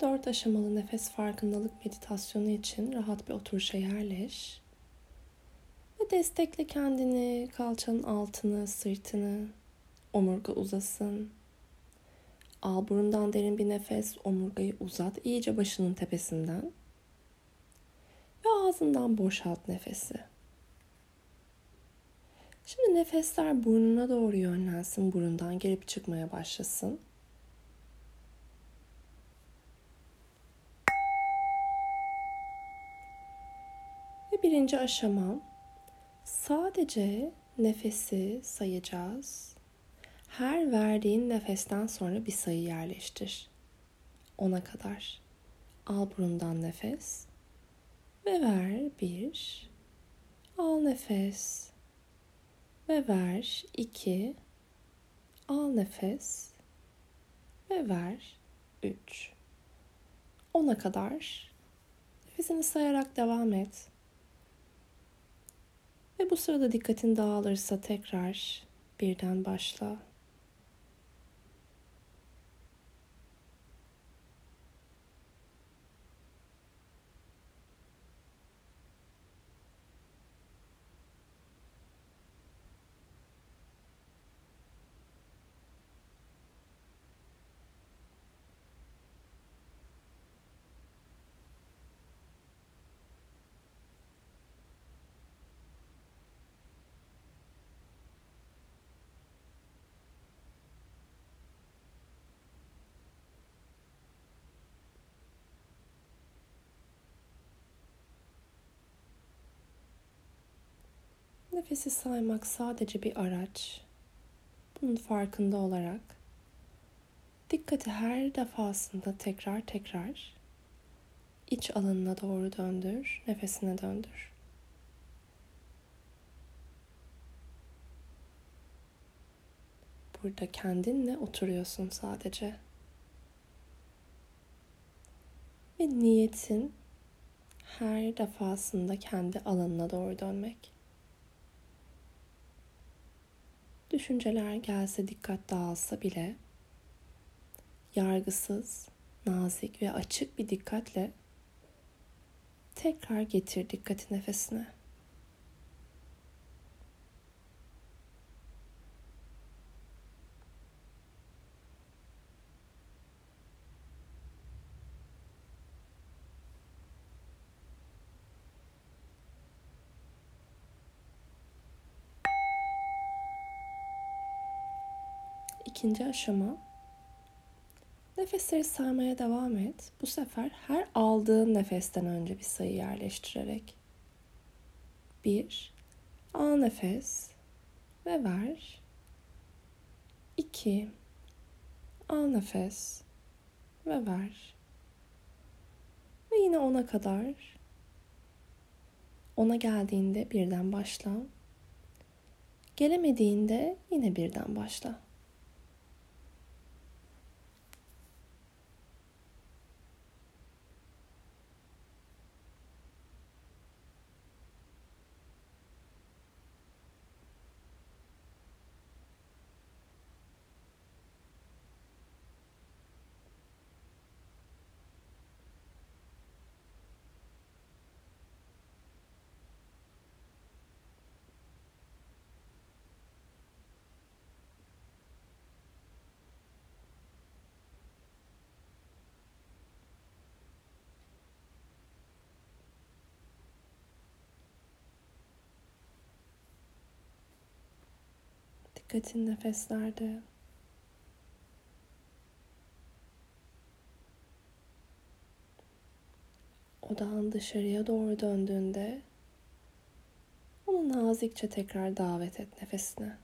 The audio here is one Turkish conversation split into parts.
Dört aşamalı nefes farkındalık meditasyonu için rahat bir oturuşa yerleş. Ve destekle kendini, kalçanın altını, sırtını, omurga uzasın. Al burundan derin bir nefes, omurgayı uzat iyice başının tepesinden. Ve ağzından boşalt nefesi. Şimdi nefesler burnuna doğru yönlensin, burundan gelip çıkmaya başlasın. Ve birinci aşama sadece nefesi sayacağız. Her verdiğin nefesten sonra bir sayı yerleştir. Ona kadar. Al burundan nefes ve ver bir. Al nefes ve ver iki. Al nefes ve ver üç. Ona kadar nefesini sayarak devam et. Ve bu sırada dikkatin dağılırsa tekrar birden başla. Nefesi saymak sadece bir araç. Bunun farkında olarak dikkati her defasında tekrar tekrar iç alanına doğru döndür, nefesine döndür. Burada kendinle oturuyorsun sadece. Ve niyetin her defasında kendi alanına doğru dönmek. Düşünceler gelse dikkat dağılsa bile yargısız, nazik ve açık bir dikkatle tekrar getir dikkati nefesine. İkinci aşama nefesleri saymaya devam et. Bu sefer her aldığın nefesten önce bir sayı yerleştirerek. Bir, al nefes ve ver. İki, al nefes ve ver. Ve yine ona kadar. Ona geldiğinde birden başla. Gelemediğinde yine birden başla. Dikkatin nefeslerde. Odağın dışarıya doğru döndüğünde onu nazikçe tekrar davet et nefesine.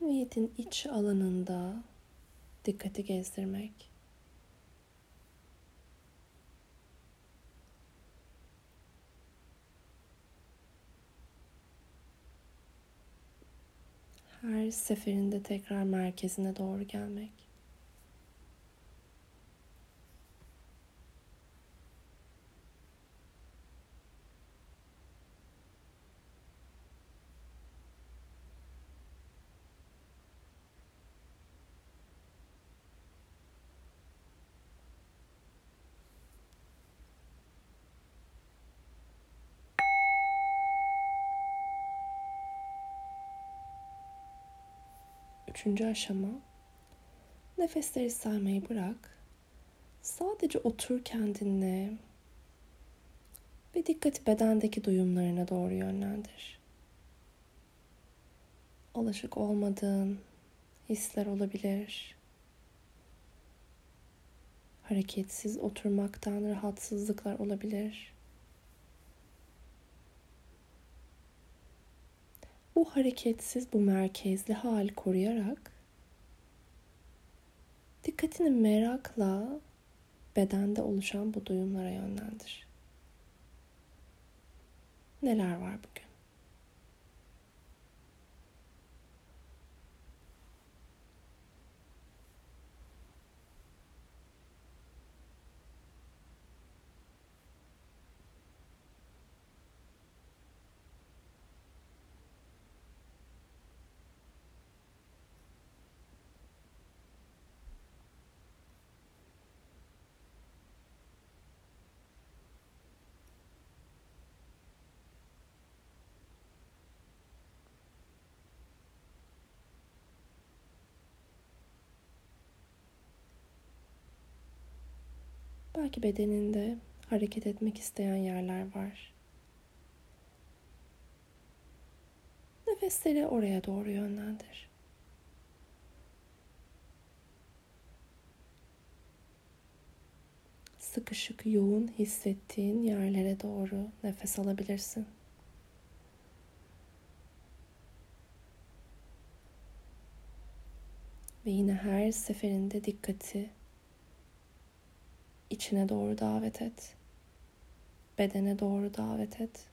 Niyetin iç alanında dikkati gezdirmek. Her seferinde tekrar merkezine doğru gelmek. Üçüncü aşama. Nefesleri saymayı bırak. Sadece otur kendinle ve dikkati bedendeki duyumlarına doğru yönlendir. Alışık olmadığın hisler olabilir. Hareketsiz oturmaktan rahatsızlıklar olabilir. Bu hareketsiz, bu merkezli hal koruyarak dikkatini merakla bedende oluşan bu duyumlara yönlendir. Neler var bugün? Belki bedeninde hareket etmek isteyen yerler var. Nefesleri oraya doğru yönlendir. Sıkışık, yoğun hissettiğin yerlere doğru nefes alabilirsin. Ve yine her seferinde dikkati içine doğru davet et. Bedene doğru davet et.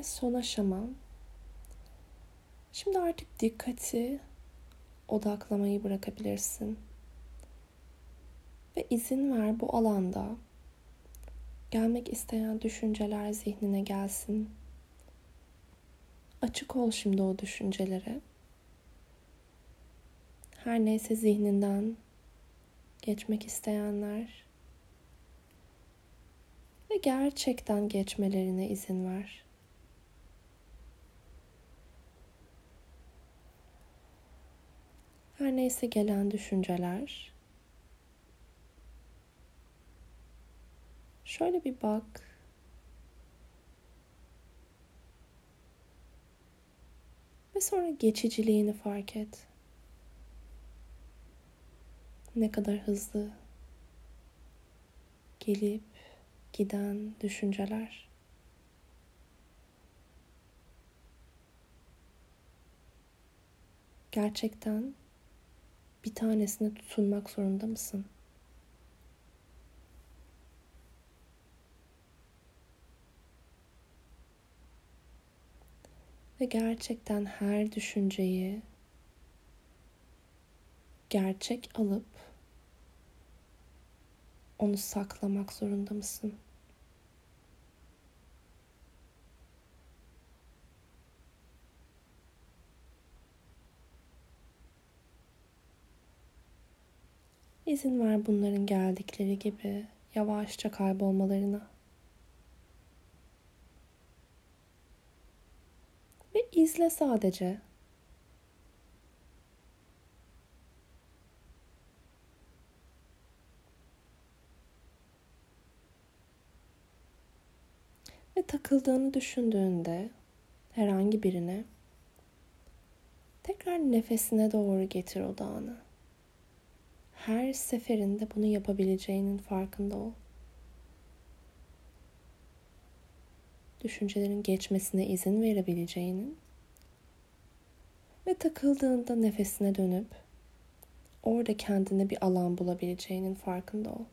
Ve son aşama. Şimdi artık dikkati odaklamayı bırakabilirsin. Ve izin ver bu alanda gelmek isteyen düşünceler zihnine gelsin. Açık ol şimdi o düşüncelere. Her neyse zihninden geçmek isteyenler ve gerçekten geçmelerine izin ver. Her neyse gelen düşünceler. Şöyle bir bak. Ve sonra geçiciliğini fark et. Ne kadar hızlı gelip giden düşünceler. Gerçekten bir tanesine tutunmak zorunda mısın? Ve gerçekten her düşünceyi gerçek alıp onu saklamak zorunda mısın? İzin ver bunların geldikleri gibi yavaşça kaybolmalarına. Ve izle sadece. Ve takıldığını düşündüğünde herhangi birine tekrar nefesine doğru getir odağını her seferinde bunu yapabileceğinin farkında ol. Düşüncelerin geçmesine izin verebileceğinin ve takıldığında nefesine dönüp orada kendine bir alan bulabileceğinin farkında ol.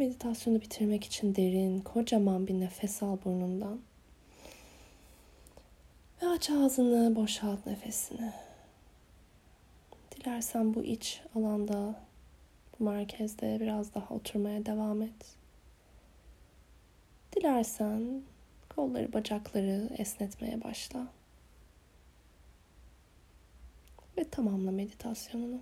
Meditasyonu bitirmek için derin, kocaman bir nefes al burnundan. Ve aç ağzını, boşalt nefesini. Dilersen bu iç alanda, bu merkezde biraz daha oturmaya devam et. Dilersen kolları, bacakları esnetmeye başla. Ve tamamla meditasyonunu.